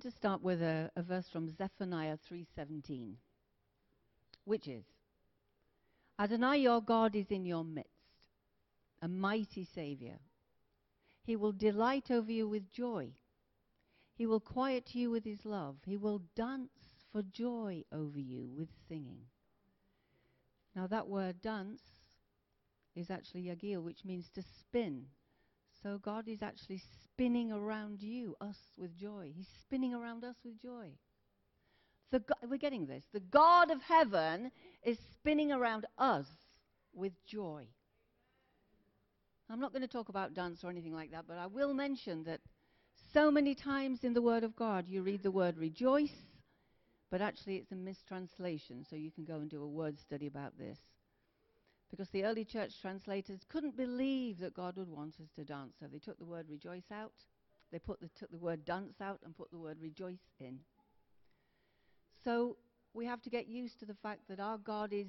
want to start with a, a verse from Zephaniah 3:17, which is, Adonai your God is in your midst, a mighty Savior. He will delight over you with joy. He will quiet you with his love. He will dance for joy over you with singing. Now, that word dance is actually yagil, which means to spin. So, God is actually spinning around you, us, with joy. He's spinning around us with joy. The we're getting this. The God of heaven is spinning around us with joy. I'm not going to talk about dance or anything like that, but I will mention that so many times in the Word of God you read the word rejoice, but actually it's a mistranslation, so you can go and do a word study about this. Because the early church translators couldn't believe that God would want us to dance, so they took the word rejoice out, they put the, took the word dance out, and put the word rejoice in. So we have to get used to the fact that our God is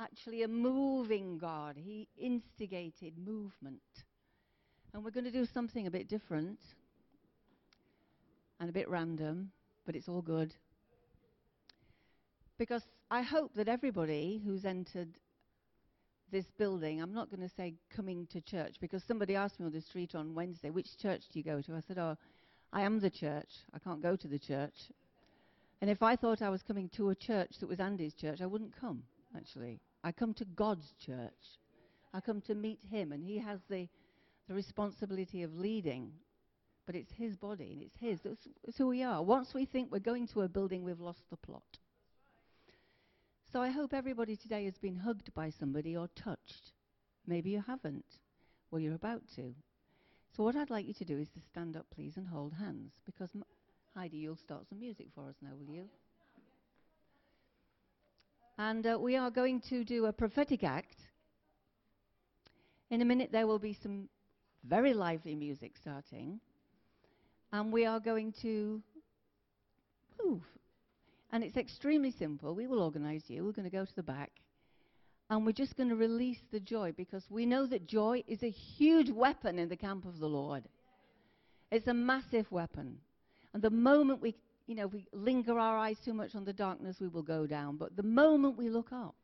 actually a moving God. He instigated movement. And we're going to do something a bit different and a bit random, but it's all good. Because I hope that everybody who's entered this building, I'm not going to say coming to church, because somebody asked me on the street on Wednesday, which church do you go to? I said, oh, I am the church. I can't go to the church. And if I thought I was coming to a church that was Andy's church, I wouldn't come, actually. I come to God's church. I come to meet Him, and He has the, the responsibility of leading. But it's His body, and it's His. That's, that's who we are. Once we think we're going to a building, we've lost the plot. So I hope everybody today has been hugged by somebody or touched. Maybe you haven't. Well, you're about to. So what I'd like you to do is to stand up, please, and hold hands. Because, M- Heidi, you'll start some music for us now, will you? And uh, we are going to do a prophetic act. In a minute, there will be some very lively music starting. And we are going to move. And it's extremely simple. We will organize you. We're going to go to the back. And we're just going to release the joy because we know that joy is a huge weapon in the camp of the Lord. It's a massive weapon. And the moment we you know, we linger our eyes too much on the darkness, we will go down. But the moment we look up,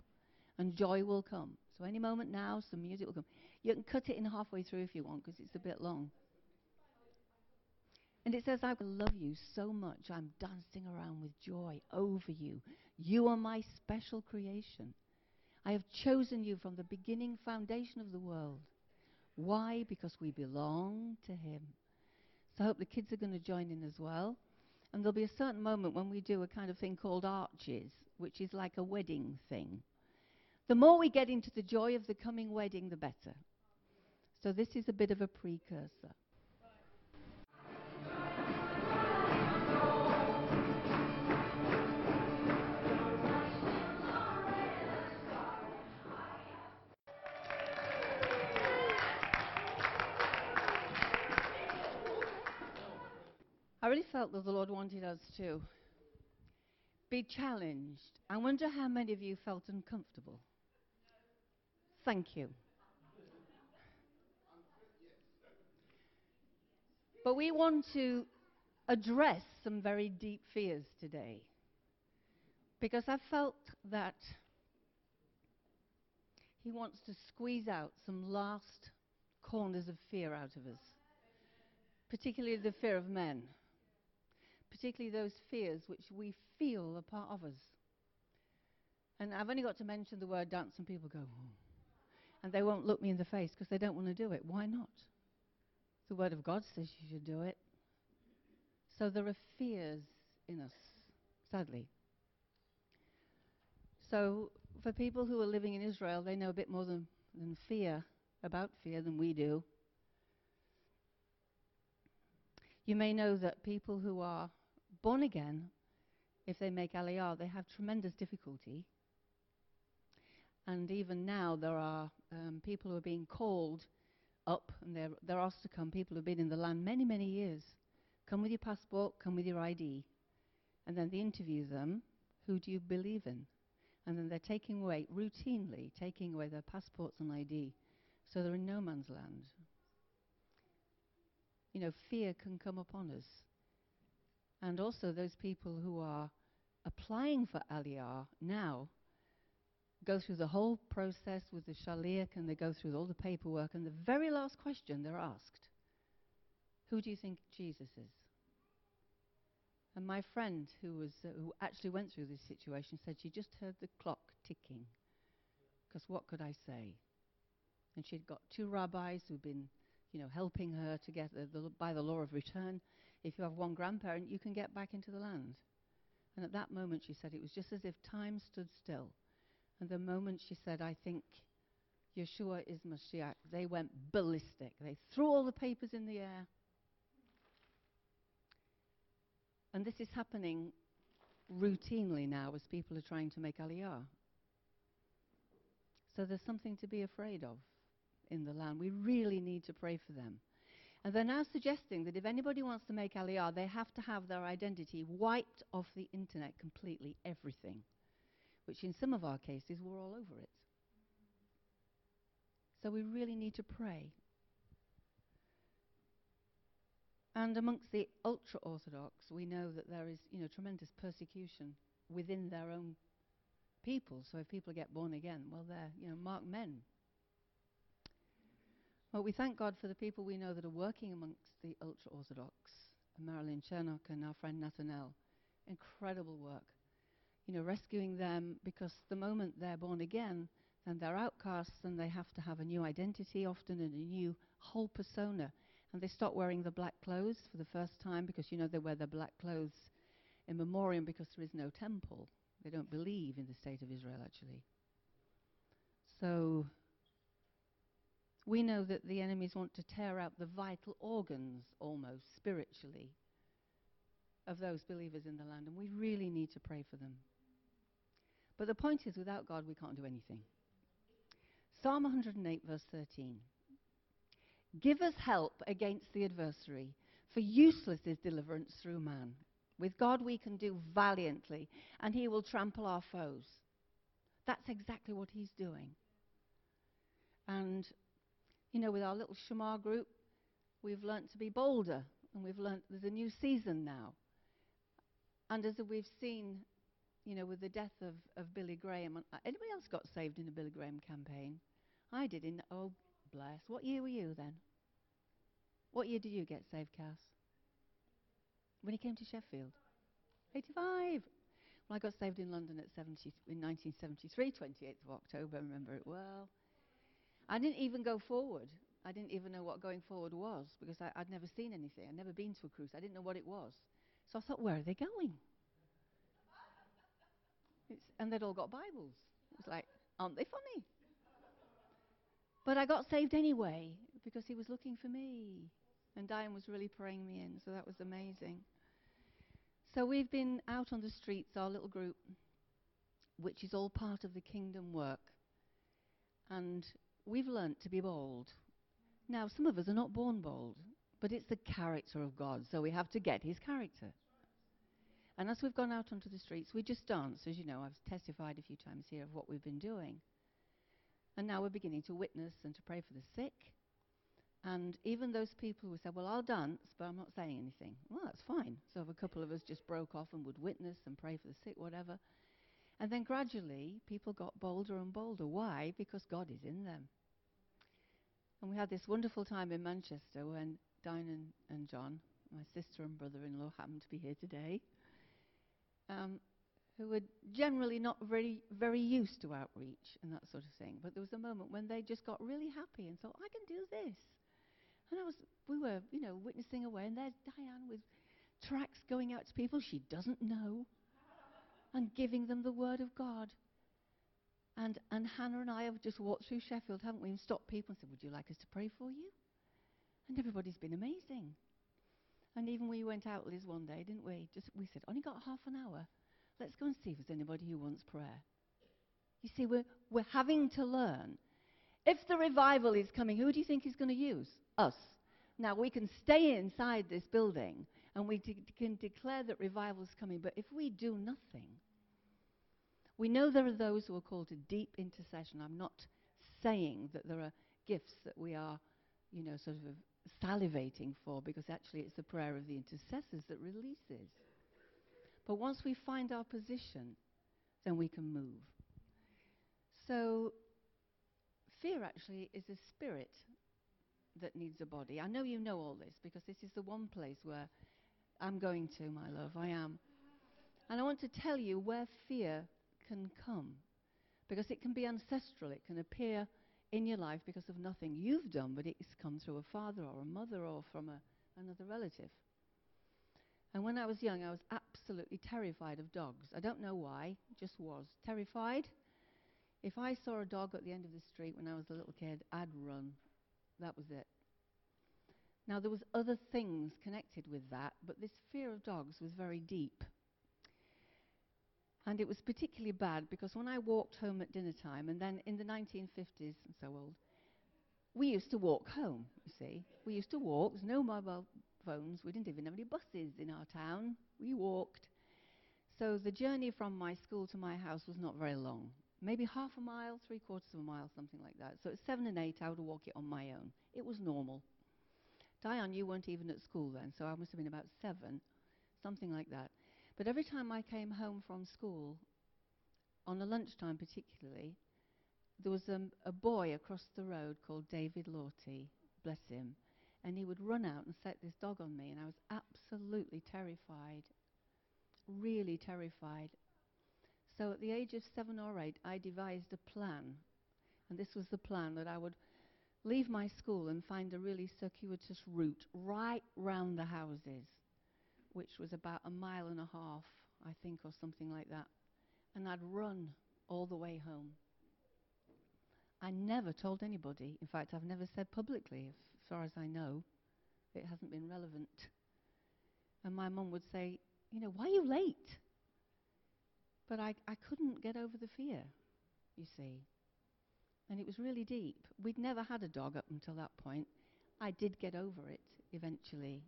and joy will come. So any moment now, some music will come. You can cut it in halfway through if you want, because it's a bit long. And it says, I love you so much, I'm dancing around with joy over you. You are my special creation. I have chosen you from the beginning foundation of the world. Why? Because we belong to Him. So I hope the kids are going to join in as well. And there'll be a certain moment when we do a kind of thing called arches, which is like a wedding thing. The more we get into the joy of the coming wedding, the better. So this is a bit of a precursor. I really felt that the Lord wanted us to be challenged. I wonder how many of you felt uncomfortable. Thank you. But we want to address some very deep fears today. Because I felt that He wants to squeeze out some last corners of fear out of us, particularly the fear of men particularly those fears which we feel are part of us. And I've only got to mention the word dance, and people go, oh. and they won't look me in the face because they don't want to do it. Why not? The Word of God says you should do it. So there are fears in us, sadly. So for people who are living in Israel, they know a bit more than, than fear, about fear, than we do. You may know that people who are born again, if they make Aliyah, they have tremendous difficulty. And even now, there are um, people who are being called up, and they're, they're asked to come, people who have been in the land many, many years. Come with your passport, come with your ID. And then they interview them. Who do you believe in? And then they're taking away, routinely taking away their passports and ID. So they're in no man's land. You know, fear can come upon us. And also those people who are applying for Aliyah now go through the whole process with the shaliach and they go through all the paperwork and the very last question they're asked, who do you think Jesus is? And my friend who was uh, who actually went through this situation said she just heard the clock ticking. Because what could I say? And she'd got two rabbis who'd been, you know, helping her to get the, the, by the law of return. If you have one grandparent, you can get back into the land. And at that moment, she said it was just as if time stood still. And the moment she said, I think Yeshua is Mashiach, they went ballistic. They threw all the papers in the air. And this is happening routinely now as people are trying to make Aliyah. So there's something to be afraid of in the land. We really need to pray for them. And they're now suggesting that if anybody wants to make Aliyah, they have to have their identity wiped off the internet completely, everything. Which in some of our cases, we're all over it. So we really need to pray. And amongst the ultra Orthodox, we know that there is, you know, tremendous persecution within their own people. So if people get born again, well, they're, you know, marked men. Well, we thank God for the people we know that are working amongst the ultra Orthodox. Marilyn Chernock and our friend Nathaniel. Incredible work. You know, rescuing them because the moment they're born again, then they're outcasts and they have to have a new identity often and a new whole persona. And they stop wearing the black clothes for the first time because, you know, they wear their black clothes in memoriam because there is no temple. They don't believe in the state of Israel, actually. So we know that the enemies want to tear out the vital organs, almost spiritually, of those believers in the land, and we really need to pray for them. But the point is, without God, we can't do anything. Psalm 108, verse 13. Give us help against the adversary, for useless is deliverance through man. With God, we can do valiantly, and he will trample our foes. That's exactly what he's doing. And you know, with our little Shamar group, we've learnt to be bolder, and we've learnt there's a new season now. And as we've seen, you know, with the death of, of Billy Graham, uh, anybody else got saved in the Billy Graham campaign? I did in, oh, bless. What year were you then? What year did you get saved, Cass? When he came to Sheffield? 85. Well, I got saved in London at 70, in 1973, 28th of October, I remember it well. I didn't even go forward. I didn't even know what going forward was because I, would never seen anything. I'd never been to a cruise. I didn't know what it was. So I thought, where are they going? It's, and they'd all got Bibles. It was like, aren't they funny? But I got saved anyway because he was looking for me. And Diane was really praying me in, so that was amazing. So we've been out on the streets, our little group, which is all part of the kingdom work. And we've learnt to be bold. Now, some of us are not born bold, but it's the character of God, so we have to get his character. And as we've gone out onto the streets, we just dance. As you know, I've testified a few times here of what we've been doing. And now we're beginning to witness and to pray for the sick. And even those people who said, Well, I'll dance, but I'm not saying anything. Well, that's fine. So if a couple of us just broke off and would witness and pray for the sick, whatever. And then gradually, people got bolder and bolder. Why? Because God is in them. And we had this wonderful time in Manchester when Diane and, and John, my sister and brother in law, happened to be here today, um, who were generally not very, very used to outreach and that sort of thing. But there was a moment when they just got really happy and thought, I can do this. And I was, we were, you know, witnessing away, and there's Diane with tracts going out to people she doesn't know and giving them the word of God. And, and Hannah and I have just walked through Sheffield, haven't we, and stopped people and said, Would you like us to pray for you? And everybody's been amazing. And even we went out, Liz, one day, didn't we? Just we said, only got half an hour. Let's go and see if there's anybody who wants prayer. You see, we're, we're having to learn. If the revival is coming, who do you think is going to use? Us. Now, we can stay inside this building and we de- can declare that revival is coming, but if we do nothing, we know there are those who are called to deep intercession. I'm not saying that there are gifts that we are, you know, sort of salivating for, because actually it's the prayer of the intercessors that releases. But once we find our position, then we can move. So, fear actually is a spirit that needs a body. I know you know all this because this is the one place where I'm going to, my love. I am. And I want to tell you where fear can come. Because it can be ancestral, it can appear in your life because of nothing you've done, but it's come through a father or a mother or from a, another relative. And when I was young, I was absolutely terrified of dogs. I don't know why, just was. Terrified. If I saw a dog at the end of the street when I was a little kid, I'd run. That was it. Now, there was other things connected with that, but this fear of dogs was very deep. And it was particularly bad because when I walked home at dinner time, and then in the 1950s, I'm so old, we used to walk home, you see. We used to walk. There's no mobile phones. We didn't even have any buses in our town. We walked. So the journey from my school to my house was not very long. Maybe half a mile, three quarters of a mile, something like that. So at seven and eight, I would walk it on my own. It was normal. Diane, you weren't even at school then, so I must have been about seven, something like that. But every time I came home from school, on a lunchtime particularly, there was um, a boy across the road called David Lawty, bless him, and he would run out and set this dog on me, and I was absolutely terrified, really terrified. So at the age of seven or eight, I devised a plan, and this was the plan that I would leave my school and find a really circuitous route right round the houses which was about a mile and a half, I think, or something like that. And I'd run all the way home. I never told anybody. In fact, I've never said publicly, as far as I know. It hasn't been relevant. And my mum would say, You know, why are you late? But I, I couldn't get over the fear, you see. And it was really deep. We'd never had a dog up until that point. I did get over it eventually.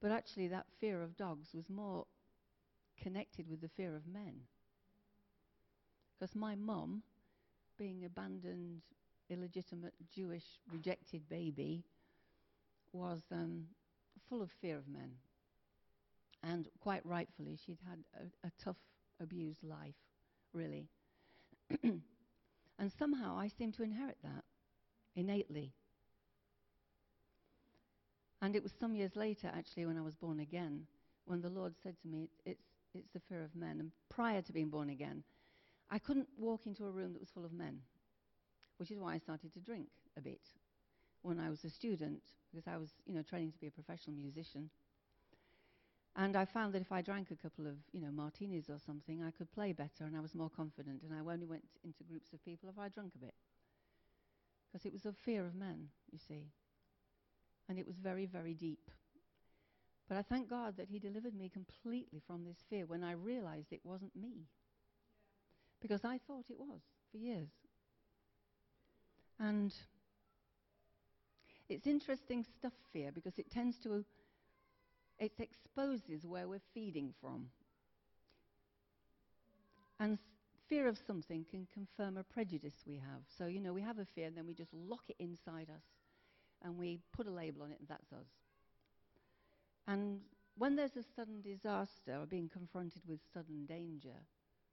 But actually, that fear of dogs was more connected with the fear of men. Because my mum, being abandoned, illegitimate, Jewish, rejected baby, was um, full of fear of men. And quite rightfully, she'd had a, a tough, abused life, really. and somehow I seem to inherit that innately. And it was some years later, actually, when I was born again, when the Lord said to me, It's, it's the fear of men. And prior to being born again, I couldn't walk into a room that was full of men, which is why I started to drink a bit when I was a student, because I was, you know, training to be a professional musician. And I found that if I drank a couple of, you know, martinis or something, I could play better and I was more confident. And I only went into groups of people if I drank a bit. Because it was a fear of men, you see and it was very, very deep. But I thank God that He delivered me completely from this fear when I realized it wasn't me. Because I thought it was for years. And it's interesting stuff, fear, because it tends to, it exposes where we're feeding from. And fear of something can confirm a prejudice we have. So, you know, we have a fear and then we just lock it inside us and we put a label on it, and that's us. And when there's a sudden disaster or being confronted with sudden danger,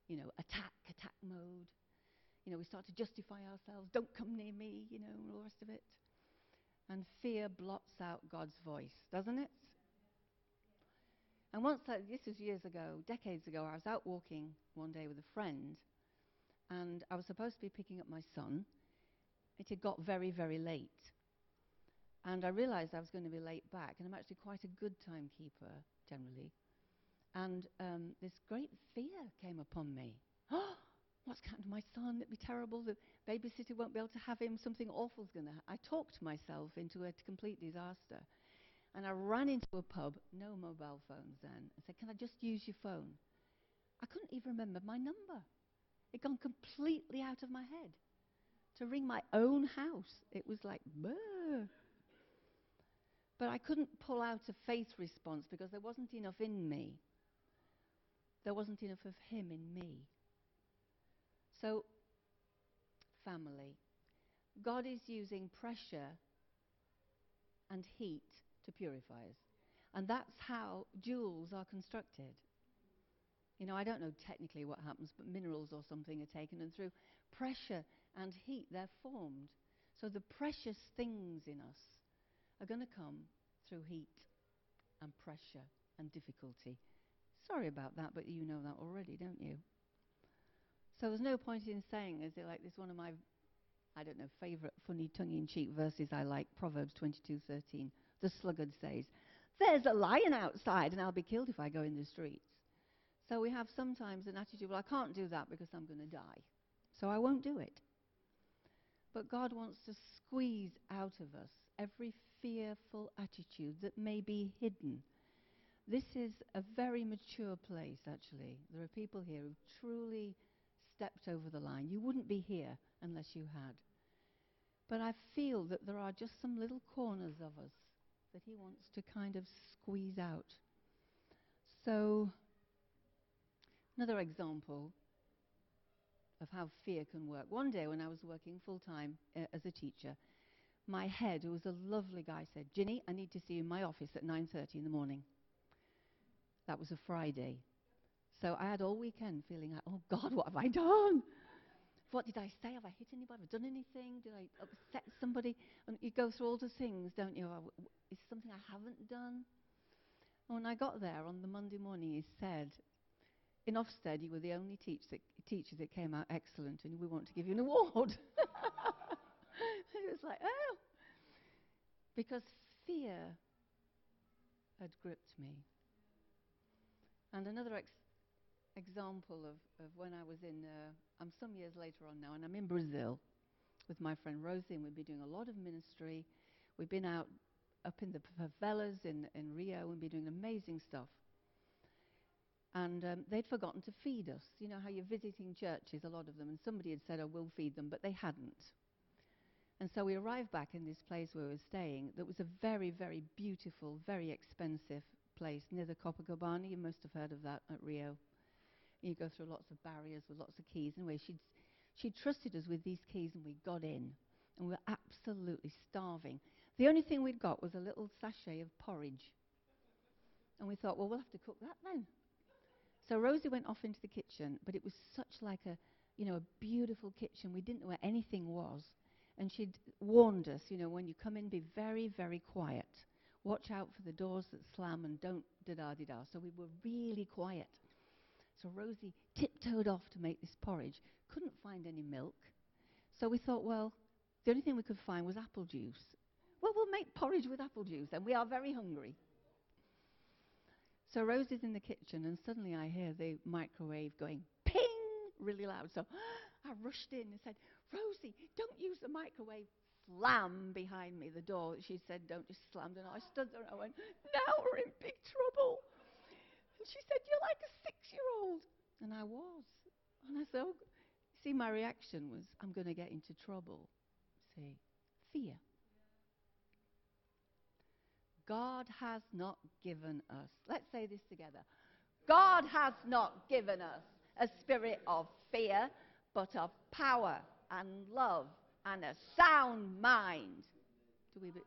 you know, attack, attack mode, you know, we start to justify ourselves, don't come near me, you know, and all the rest of it. And fear blots out God's voice, doesn't it? And once, uh, this was years ago, decades ago, I was out walking one day with a friend, and I was supposed to be picking up my son. It had got very, very late. And I realized I was going to be late back, and I'm actually quite a good timekeeper generally. And um, this great fear came upon me. Oh, what's happened to my son? It'd be terrible. The babysitter won't be able to have him. Something awful's going to happen. I talked myself into a complete disaster. And I ran into a pub, no mobile phones then, and said, Can I just use your phone? I couldn't even remember my number. It'd gone completely out of my head. To ring my own house, it was like, Burr. But I couldn't pull out a faith response because there wasn't enough in me. There wasn't enough of Him in me. So, family. God is using pressure and heat to purify us. And that's how jewels are constructed. You know, I don't know technically what happens, but minerals or something are taken, and through pressure and heat, they're formed. So the precious things in us are going to come through heat and pressure and difficulty. Sorry about that, but you know that already, don't you? So there's no point in saying, is it like this one of my, I don't know, favorite funny tongue-in-cheek verses I like, Proverbs 22:13. The sluggard says, "There's a lion outside, and I'll be killed if I go in the streets." So we have sometimes an attitude, well, I can't do that because I'm going to die, so I won't do it. But God wants to squeeze out of us every fearful attitude that may be hidden. This is a very mature place, actually. There are people here who've truly stepped over the line. You wouldn't be here unless you had. But I feel that there are just some little corners of us that He wants to kind of squeeze out. So, another example of how fear can work. One day when I was working full time uh, as a teacher, my head, who was a lovely guy, said, Ginny, I need to see you in my office at 9.30 in the morning. That was a Friday. So I had all weekend feeling like, oh God, what have I done? What did I say? Have I hit anybody? Have I done anything? Did I upset somebody? And you go through all the things, don't you? Oh, is something I haven't done? And when I got there on the Monday morning, he said, in Ofsted, you were the only teach that, teacher that came out excellent, and we want to give you an award. it was like, oh. Because fear had gripped me. And another ex- example of, of when I was in, uh, I'm some years later on now, and I'm in Brazil with my friend Rosie, and we've been doing a lot of ministry. We've been out up in the favelas in, in Rio and been doing amazing stuff. And um, they'd forgotten to feed us. You know how you're visiting churches, a lot of them, and somebody had said, oh, we'll feed them, but they hadn't. And so we arrived back in this place where we were staying that was a very, very beautiful, very expensive place near the Copacabana. You must have heard of that at Rio. You go through lots of barriers with lots of keys. Anyway, she'd, she trusted us with these keys, and we got in. And we were absolutely starving. The only thing we'd got was a little sachet of porridge. And we thought, well, we'll have to cook that then. So Rosie went off into the kitchen, but it was such like a, you know, a beautiful kitchen. We didn't know where anything was. And she'd warned us, you know, when you come in, be very, very quiet. Watch out for the doors that slam and don't da-da-da-da. So we were really quiet. So Rosie tiptoed off to make this porridge. Couldn't find any milk. So we thought, well, the only thing we could find was apple juice. Well, we'll make porridge with apple juice, and we are very hungry. So Rosie's in the kitchen, and suddenly I hear the microwave going ping really loud. So I rushed in and said, Rosie, don't use the microwave. Slam behind me the door. She said, don't just slam. And I stood there and I went, now we're in big trouble. She said, you're like a six-year-old. And I was. And I said, oh. see, my reaction was, I'm going to get into trouble. See, fear. God has not given us, let's say this together. God has not given us a spirit of fear, but of power and love and a sound mind. Do we, be,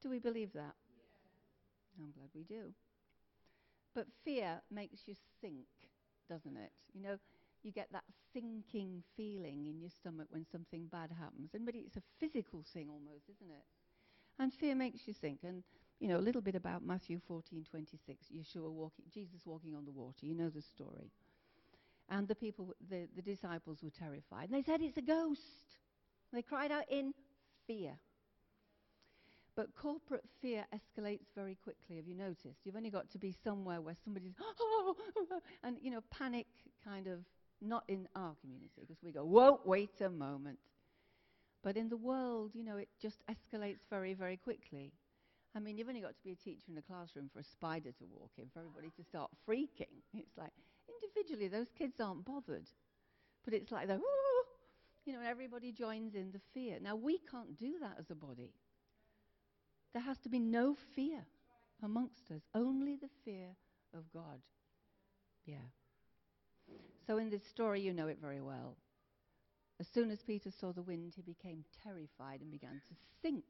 do we believe that? I'm glad we do. But fear makes you sink, doesn't it? You know, you get that sinking feeling in your stomach when something bad happens. And but it's a physical thing almost, isn't it? And fear makes you sink. And you know, a little bit about Matthew 14:26, Yeshua walking, Jesus walking on the water. You know the story. And the people, the, the disciples were terrified. And they said, It's a ghost. They cried out in fear. But corporate fear escalates very quickly. Have you noticed? You've only got to be somewhere where somebody's, oh, oh, oh, oh, and, you know, panic kind of, not in our community, because we go, whoa, wait a moment. But in the world, you know, it just escalates very, very quickly. I mean, you've only got to be a teacher in a classroom for a spider to walk in, for everybody to start freaking. It's like, individually, those kids aren't bothered. But it's like, the, you know, everybody joins in the fear. Now, we can't do that as a body. There has to be no fear amongst us, only the fear of God. Yeah. So, in this story, you know it very well. As soon as Peter saw the wind, he became terrified and began to sink.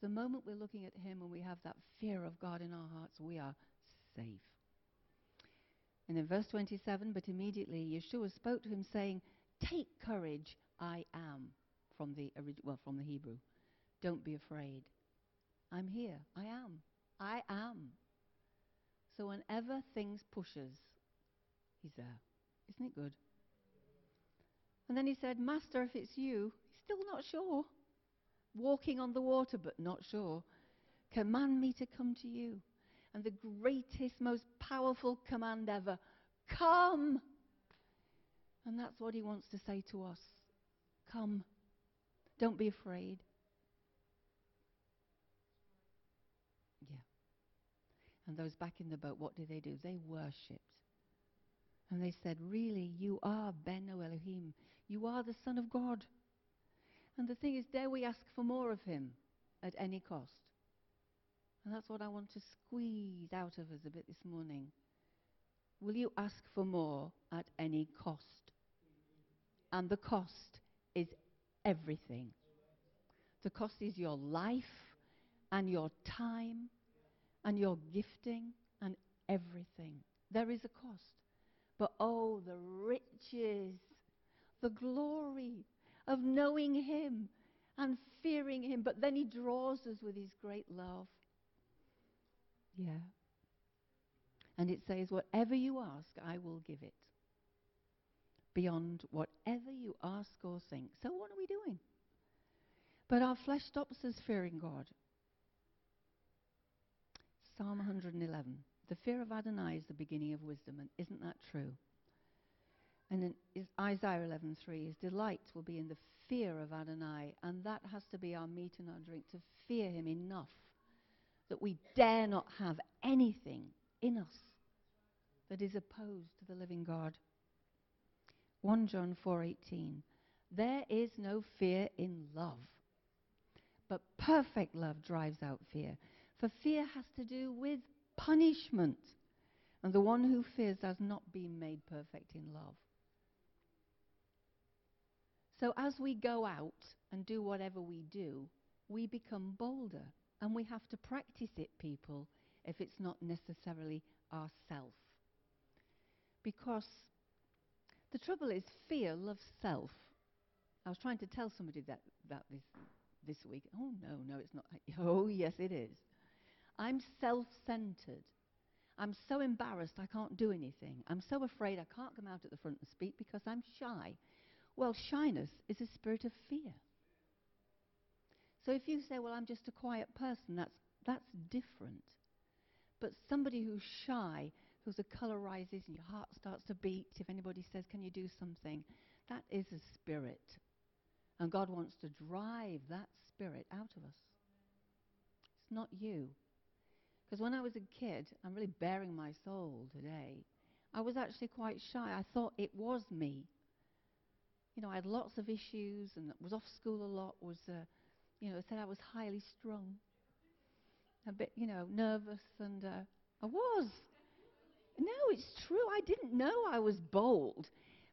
So, the moment we're looking at him and we have that fear of God in our hearts, we are safe. In And then verse 27 But immediately Yeshua spoke to him, saying, Take courage, I am. From the, orig- well, from the Hebrew. Don't be afraid. I'm here. I am. I am. So whenever things pushes, he's there. Isn't it good? And then he said, Master, if it's you, he's still not sure. Walking on the water, but not sure. Command me to come to you. And the greatest, most powerful command ever come. And that's what he wants to say to us. Come. Don't be afraid. Yeah. And those back in the boat, what did they do? They worshipped. And they said, Really, you are Ben Elohim. You are the Son of God. And the thing is, dare we ask for more of him at any cost? And that's what I want to squeeze out of us a bit this morning. Will you ask for more at any cost? And the cost is everything. The cost is your life and your time and your gifting and everything. There is a cost. But oh, the riches, the glory of knowing Him and fearing Him. But then He draws us with His great love. Yeah. And it says, Whatever you ask, I will give it. Beyond whatever you ask or think. So, what are we doing? But our flesh stops us fearing God. Psalm 111. The fear of Adonai is the beginning of wisdom, and isn't that true? And in Isaiah 11:3, his delight will be in the fear of Adonai, and that has to be our meat and our drink to fear him enough that we dare not have anything in us that is opposed to the living God. 1 John 4:18 There is no fear in love but perfect love drives out fear for fear has to do with punishment and the one who fears has not been made perfect in love so as we go out and do whatever we do we become bolder and we have to practice it, people, if it's not necessarily ourself. Because the trouble is, fear loves self. I was trying to tell somebody that, that this, this week. Oh, no, no, it's not. Oh, yes, it is. I'm self centered. I'm so embarrassed I can't do anything. I'm so afraid I can't come out at the front and speak because I'm shy. Well, shyness is a spirit of fear. So if you say, well, I'm just a quiet person, that's, that's different. But somebody who's shy, whose the color rises and your heart starts to beat, if anybody says, can you do something, that is a spirit. And God wants to drive that spirit out of us. It's not you. Because when I was a kid, I'm really baring my soul today, I was actually quite shy. I thought it was me. You know, I had lots of issues and was off school a lot, was uh, you know, said I was highly strung, a bit, you know, nervous, and uh, I was. No, it's true. I didn't know I was bold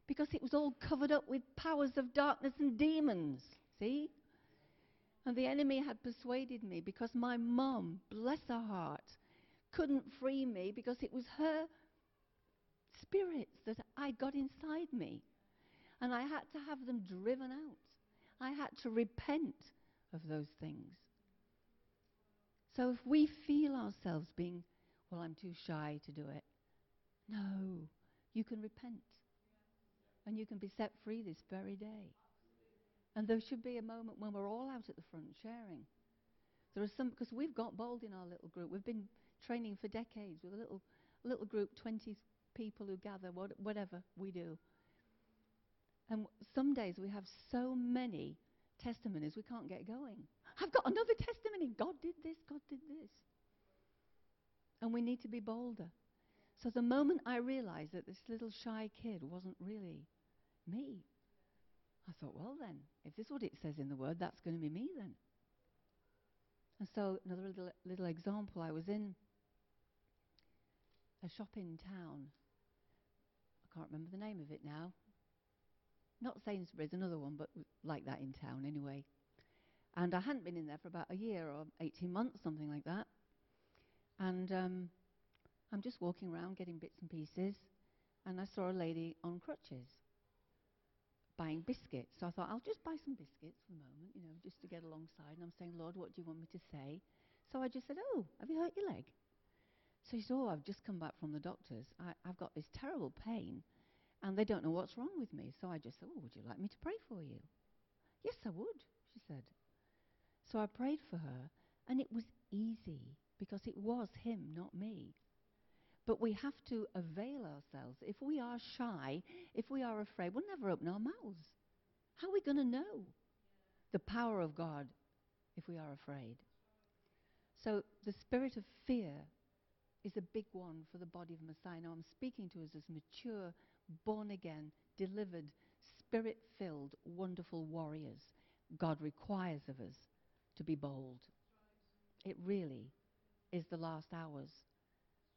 because it was all covered up with powers of darkness and demons. See? And the enemy had persuaded me because my mum, bless her heart, couldn't free me because it was her spirits that I got inside me. And I had to have them driven out. I had to repent of those things. So if we feel ourselves being, well, I'm too shy to do it, no, you can repent. And you can be set free this very day. And there should be a moment when we're all out at the front sharing. There are some, because we've got bold in our little group. We've been training for decades with a little, little group, 20 people who gather, what, whatever we do. And some days we have so many testimonies, we can't get going. I've got another testimony. God did this, God did this. And we need to be bolder. So the moment I realized that this little shy kid wasn't really me, I thought, well, then, if this is what it says in the Word, that's going to be me then. And so, another little, little example I was in a shop in town. I can't remember the name of it now not Sainsbury's, another one, but like that in town anyway. And I hadn't been in there for about a year or 18 months, something like that. And um, I'm just walking around getting bits and pieces. and I saw a lady on crutches buying biscuits. So I thought, I'll just buy some biscuits for the moment, you know, just to get alongside. And I'm saying, Lord, what do you want me to say? So I just said, Oh, have you hurt your leg? So he said, Oh, I've just come back from the doctor's. I, I've got this terrible pain, and they don't know what's wrong with me. So I just said, Oh, would you like me to pray for you? Yes, I would, she said. So I prayed for her, and it was easy because it was him, not me. But we have to avail ourselves. If we are shy, if we are afraid, we'll never open our mouths. How are we going to know the power of God if we are afraid? So the spirit of fear is a big one for the body of Messiah. Now I'm speaking to us as mature, born again, delivered, spirit filled, wonderful warriors. God requires of us to be bold. It really is the last hours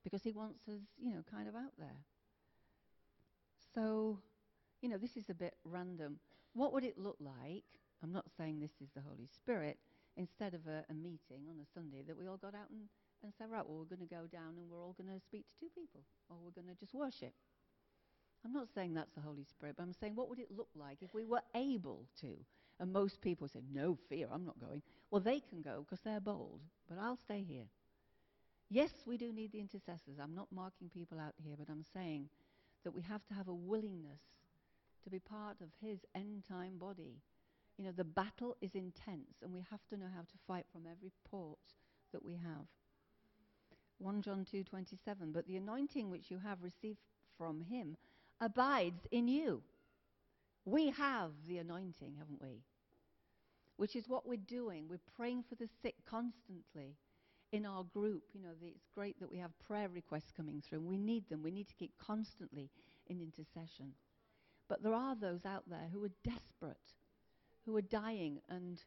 because he wants us, you know, kind of out there. So, you know, this is a bit random. What would it look like? I'm not saying this is the Holy Spirit. Instead of a, a meeting on a Sunday, that we all got out and, and said, right, well, we're going to go down and we're all going to speak to two people, or we're going to just worship. I'm not saying that's the Holy Spirit, but I'm saying what would it look like if we were able to? And most people say, no fear, I'm not going. Well, they can go because they're bold, but I'll stay here. Yes, we do need the intercessors. I'm not marking people out here, but I'm saying that we have to have a willingness to be part of his end time body. You know, the battle is intense, and we have to know how to fight from every port that we have. 1 John 2:27 But the anointing which you have received from him abides in you. We have the anointing, haven't we? Which is what we're doing. We're praying for the sick constantly in our group. You know, the, it's great that we have prayer requests coming through, and we need them. We need to keep constantly in intercession. But there are those out there who are desperate, who are dying, and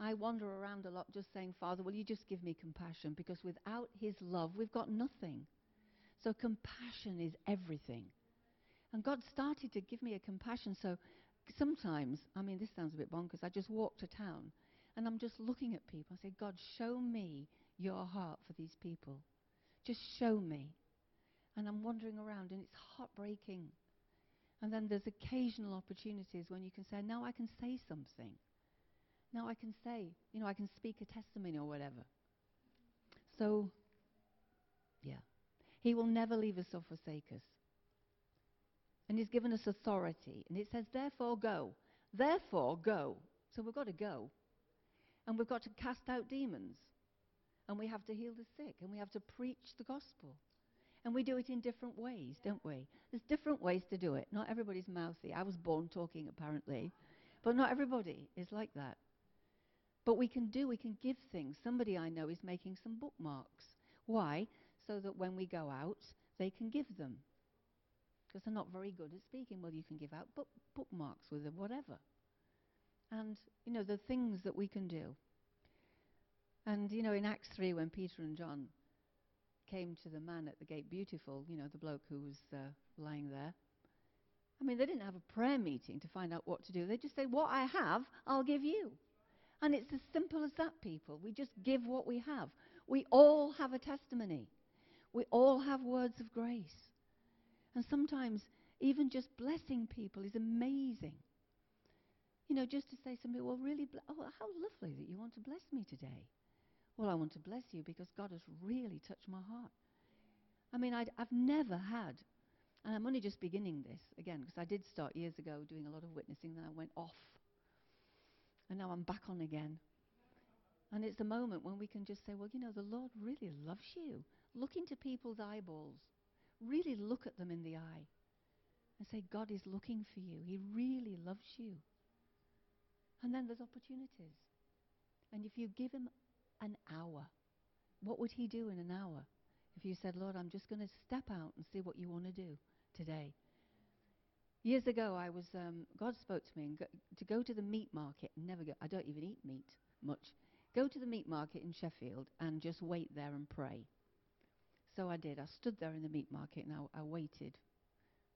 I wander around a lot just saying, Father, will you just give me compassion? Because without His love, we've got nothing. So compassion is everything. And God started to give me a compassion. So sometimes, I mean, this sounds a bit bonkers, I just walk to town and I'm just looking at people. I say, God, show me your heart for these people. Just show me. And I'm wandering around, and it's heartbreaking. And then there's occasional opportunities when you can say, now I can say something. Now I can say, you know, I can speak a testimony or whatever. So, yeah. He will never leave us or forsake us. And He's given us authority. And it says, therefore go. Therefore go. So we've got to go. And we've got to cast out demons and we have to heal the sick, and we have to preach the gospel. And we do it in different ways, don't we? There's different ways to do it. Not everybody's mouthy. I was born talking, apparently, but not everybody is like that. But we can do, we can give things. Somebody I know is making some bookmarks. Why? So that when we go out, they can give them. Because they're not very good at speaking. Well, you can give out book, bookmarks with them, whatever. And, you know, the things that we can do. And, you know, in Acts 3, when Peter and John came to the man at the gate, beautiful, you know, the bloke who was uh, lying there, I mean, they didn't have a prayer meeting to find out what to do. They just said, What I have, I'll give you. And it's as simple as that, people. We just give what we have. We all have a testimony, we all have words of grace. And sometimes, even just blessing people is amazing. You know, just to say something, well, really, oh, how lovely that you want to bless me today. Well, I want to bless you because God has really touched my heart. I mean, i have never had, and I'm only just beginning this again because I did start years ago doing a lot of witnessing, then I went off. And now I'm back on again. And it's a moment when we can just say, well, you know, the Lord really loves you. Look into people's eyeballs. Really look at them in the eye and say, God is looking for you. He really loves you. And then there's opportunities. And if you give him an hour. What would he do in an hour if you said, Lord, I'm just going to step out and see what you want to do today? Years ago, I was um, God spoke to me and go, to go to the meat market. Never go. I don't even eat meat much. Go to the meat market in Sheffield and just wait there and pray. So I did. I stood there in the meat market and I, I waited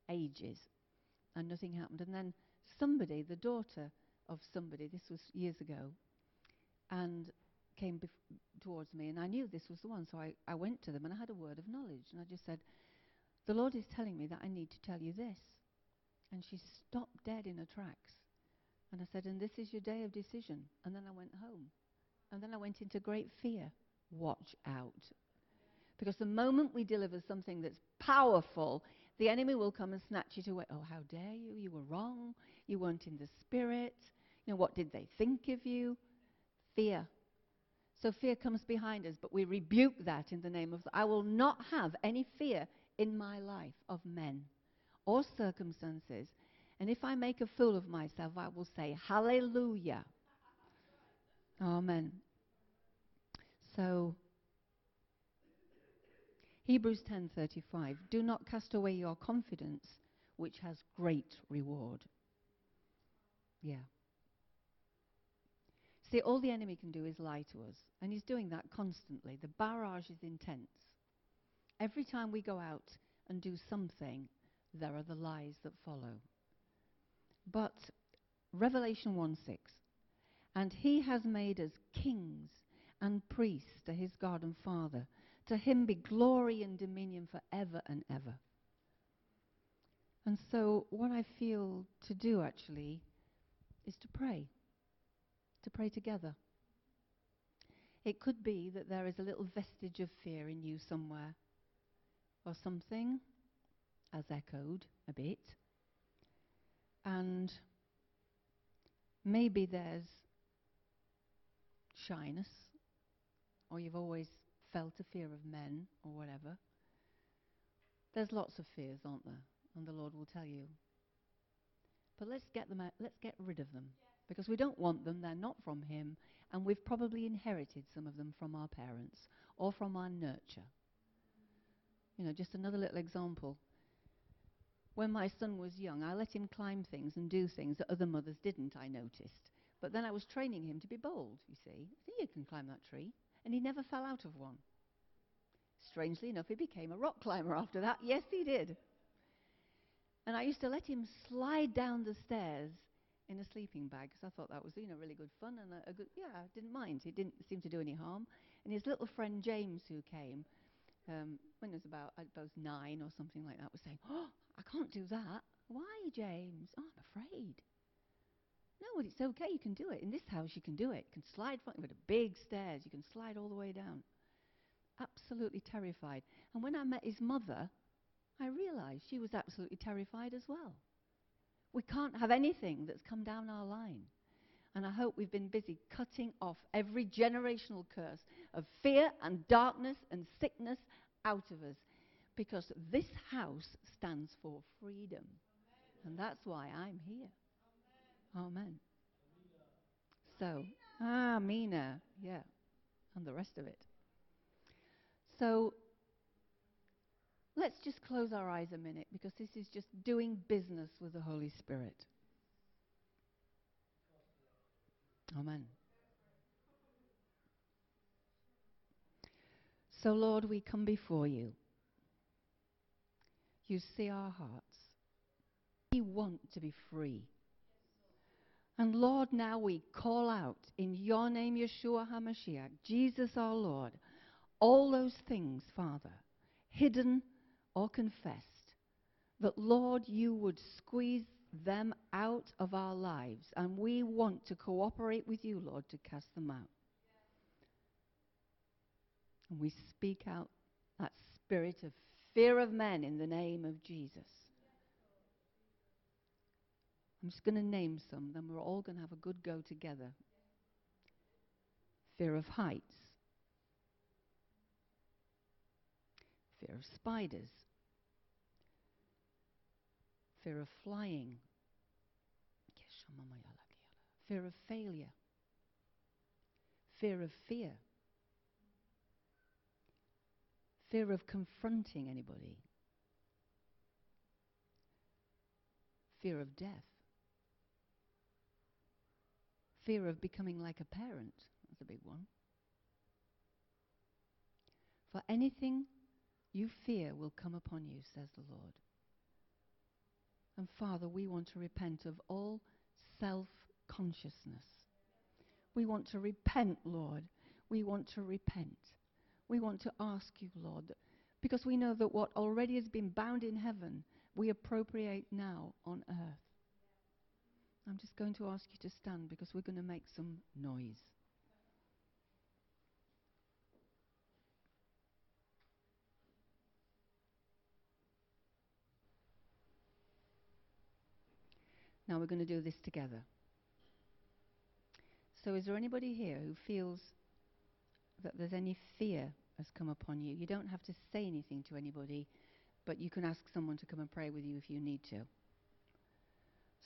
ages, and nothing happened. And then somebody, the daughter of somebody, this was years ago, and came bef- towards me, and I knew this was the one, so I, I went to them and I had a word of knowledge. And I just said, The Lord is telling me that I need to tell you this. And she stopped dead in her tracks. And I said, And this is your day of decision. And then I went home. And then I went into great fear. Watch out. Because the moment we deliver something that's powerful, the enemy will come and snatch it away. Oh, how dare you? You were wrong. You weren't in the spirit. You know, what did they think of you? Fear. So fear comes behind us, but we rebuke that in the name of. I will not have any fear in my life of men or circumstances. And if I make a fool of myself, I will say, Hallelujah. Amen. So Hebrews 10:35 Do not cast away your confidence which has great reward. Yeah. See, all the enemy can do is lie to us, and he's doing that constantly. The barrage is intense. Every time we go out and do something, there are the lies that follow. But Revelation 1 6, and he has made us kings and priests to his God and Father. To him be glory and dominion forever and ever. And so, what I feel to do actually is to pray, to pray together. It could be that there is a little vestige of fear in you somewhere, or something has echoed a bit. And maybe there's shyness, or you've always felt a fear of men or whatever. There's lots of fears, aren't there? And the Lord will tell you. But let's get them out, let's get rid of them. Because we don't want them, they're not from Him, and we've probably inherited some of them from our parents or from our nurture. You know, just another little example. When my son was young, I let him climb things and do things that other mothers didn't, I noticed. But then I was training him to be bold, you see. See, you can climb that tree and he never fell out of one. Strangely enough, he became a rock climber after that. Yes, he did. And I used to let him slide down the stairs in a sleeping bag because I thought that was, you know, really good fun and a, a good, yeah, I didn't mind. He didn't seem to do any harm. And his little friend James, who came um, when he was about, I suppose, nine or something like that, was saying, "Oh, I can't do that. Why, James? Oh, I'm afraid." No, it's okay. You can do it. In this house, you can do it. You can slide front with a big stairs. You can slide all the way down. Absolutely terrified. And when I met his mother, I realized she was absolutely terrified as well. We can't have anything that's come down our line. And I hope we've been busy cutting off every generational curse of fear and darkness and sickness out of us. Because this house stands for freedom. And that's why I'm here. Amen. So, ah, Mina, yeah, and the rest of it. So, let's just close our eyes a minute because this is just doing business with the Holy Spirit. Amen. So, Lord, we come before you. You see our hearts. We want to be free. And Lord, now we call out in your name, Yeshua HaMashiach, Jesus our Lord, all those things, Father, hidden or confessed, that Lord, you would squeeze them out of our lives. And we want to cooperate with you, Lord, to cast them out. And we speak out that spirit of fear of men in the name of Jesus. I'm just going to name some, then we're all going to have a good go together. Fear of heights, fear of spiders, fear of flying, fear of failure, fear of fear, fear of confronting anybody, fear of death fear of becoming like a parent. That's a big one. For anything you fear will come upon you, says the Lord. And Father, we want to repent of all self consciousness. We want to repent, Lord. We want to repent. We want to ask you, Lord, Because we know that what already has been bound in heaven, we appropriate now on earth. I'm just going to ask you to stand because we're going to make some noise. Now we're going to do this together. So, is there anybody here who feels that there's any fear has come upon you? You don't have to say anything to anybody, but you can ask someone to come and pray with you if you need to.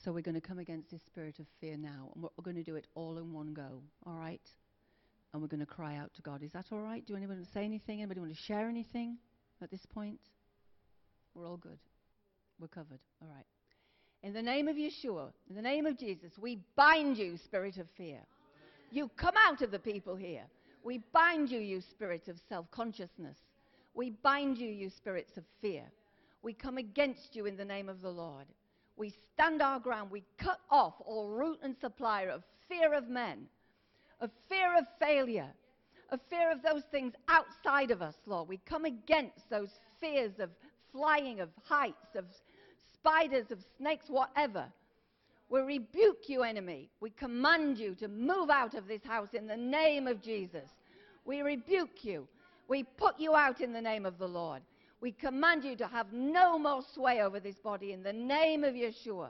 So, we're going to come against this spirit of fear now, and we're, going to do it all in one go, all right? And we're going to cry out to God. Is that all right? Do anyone want to say anything? Anybody want to share anything at this point? We're all good. We're covered. All right. In the name of Yeshua, in the name of Jesus, we bind you, spirit of fear. You come out of the people here. We bind you, you spirit of self consciousness. We bind you, you spirits of fear. We come against you in the name of the Lord. We stand our ground. We cut off all root and supplier of fear of men, of fear of failure, of fear of those things outside of us, Lord. We come against those fears of flying, of heights, of spiders, of snakes, whatever. We rebuke you, enemy. We command you to move out of this house in the name of Jesus. We rebuke you. We put you out in the name of the Lord. We command you to have no more sway over this body in the name of Yeshua.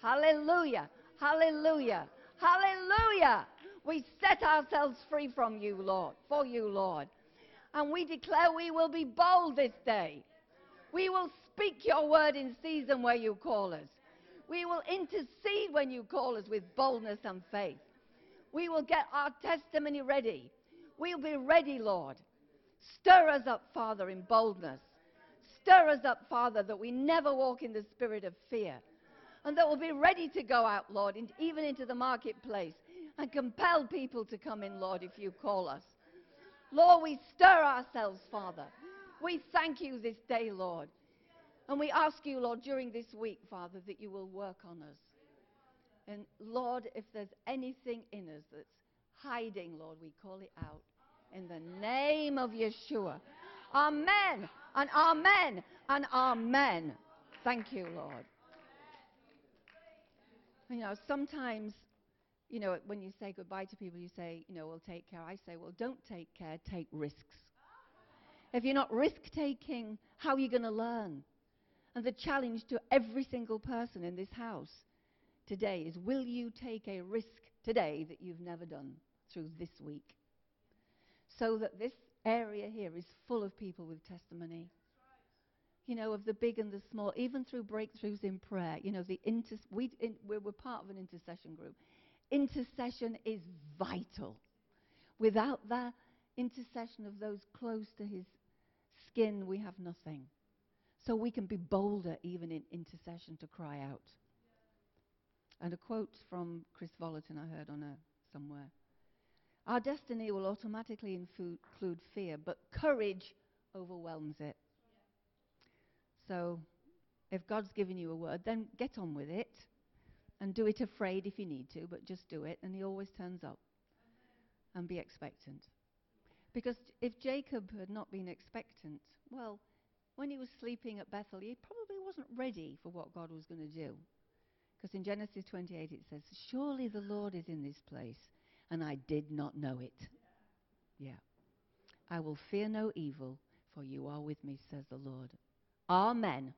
Hallelujah. Hallelujah. Hallelujah. We set ourselves free from you, Lord, for you, Lord. And we declare we will be bold this day. We will speak your word in season where you call us. We will intercede when you call us with boldness and faith. We will get our testimony ready. We'll be ready, Lord. Stir us up, Father, in boldness. Stir us up, Father, that we never walk in the spirit of fear. And that we'll be ready to go out, Lord, in, even into the marketplace and compel people to come in, Lord, if you call us. Lord, we stir ourselves, Father. We thank you this day, Lord. And we ask you, Lord, during this week, Father, that you will work on us. And Lord, if there's anything in us that's hiding, Lord, we call it out. In the name of Yeshua. Amen. And amen. And amen. Thank you, Lord. You know, sometimes, you know, when you say goodbye to people, you say, you know, we'll take care. I say, well, don't take care, take risks. If you're not risk taking, how are you going to learn? And the challenge to every single person in this house today is will you take a risk today that you've never done through this week? So that this area here is full of people with testimony. You know, of the big and the small, even through breakthroughs in prayer. You know, the inter- we, in, we're, we're part of an intercession group. Intercession is vital. Without the intercession of those close to his skin, we have nothing so we can be bolder even in intercession to cry out. And a quote from Kris Vallotton I heard on a somewhere. Our destiny will automatically include fear, but courage overwhelms it. So if God's given you a word, then get on with it and do it afraid if you need to, but just do it, and He always turns up. And be expectant. Because if Jacob had not been expectant, well, when he was sleeping at Bethel, he probably wasn't ready for what God was going to do. Because in Genesis 28 it says, Surely the Lord is in this place, and I did not know it. Yeah. I will fear no evil, for you are with me, says the Lord. Amen.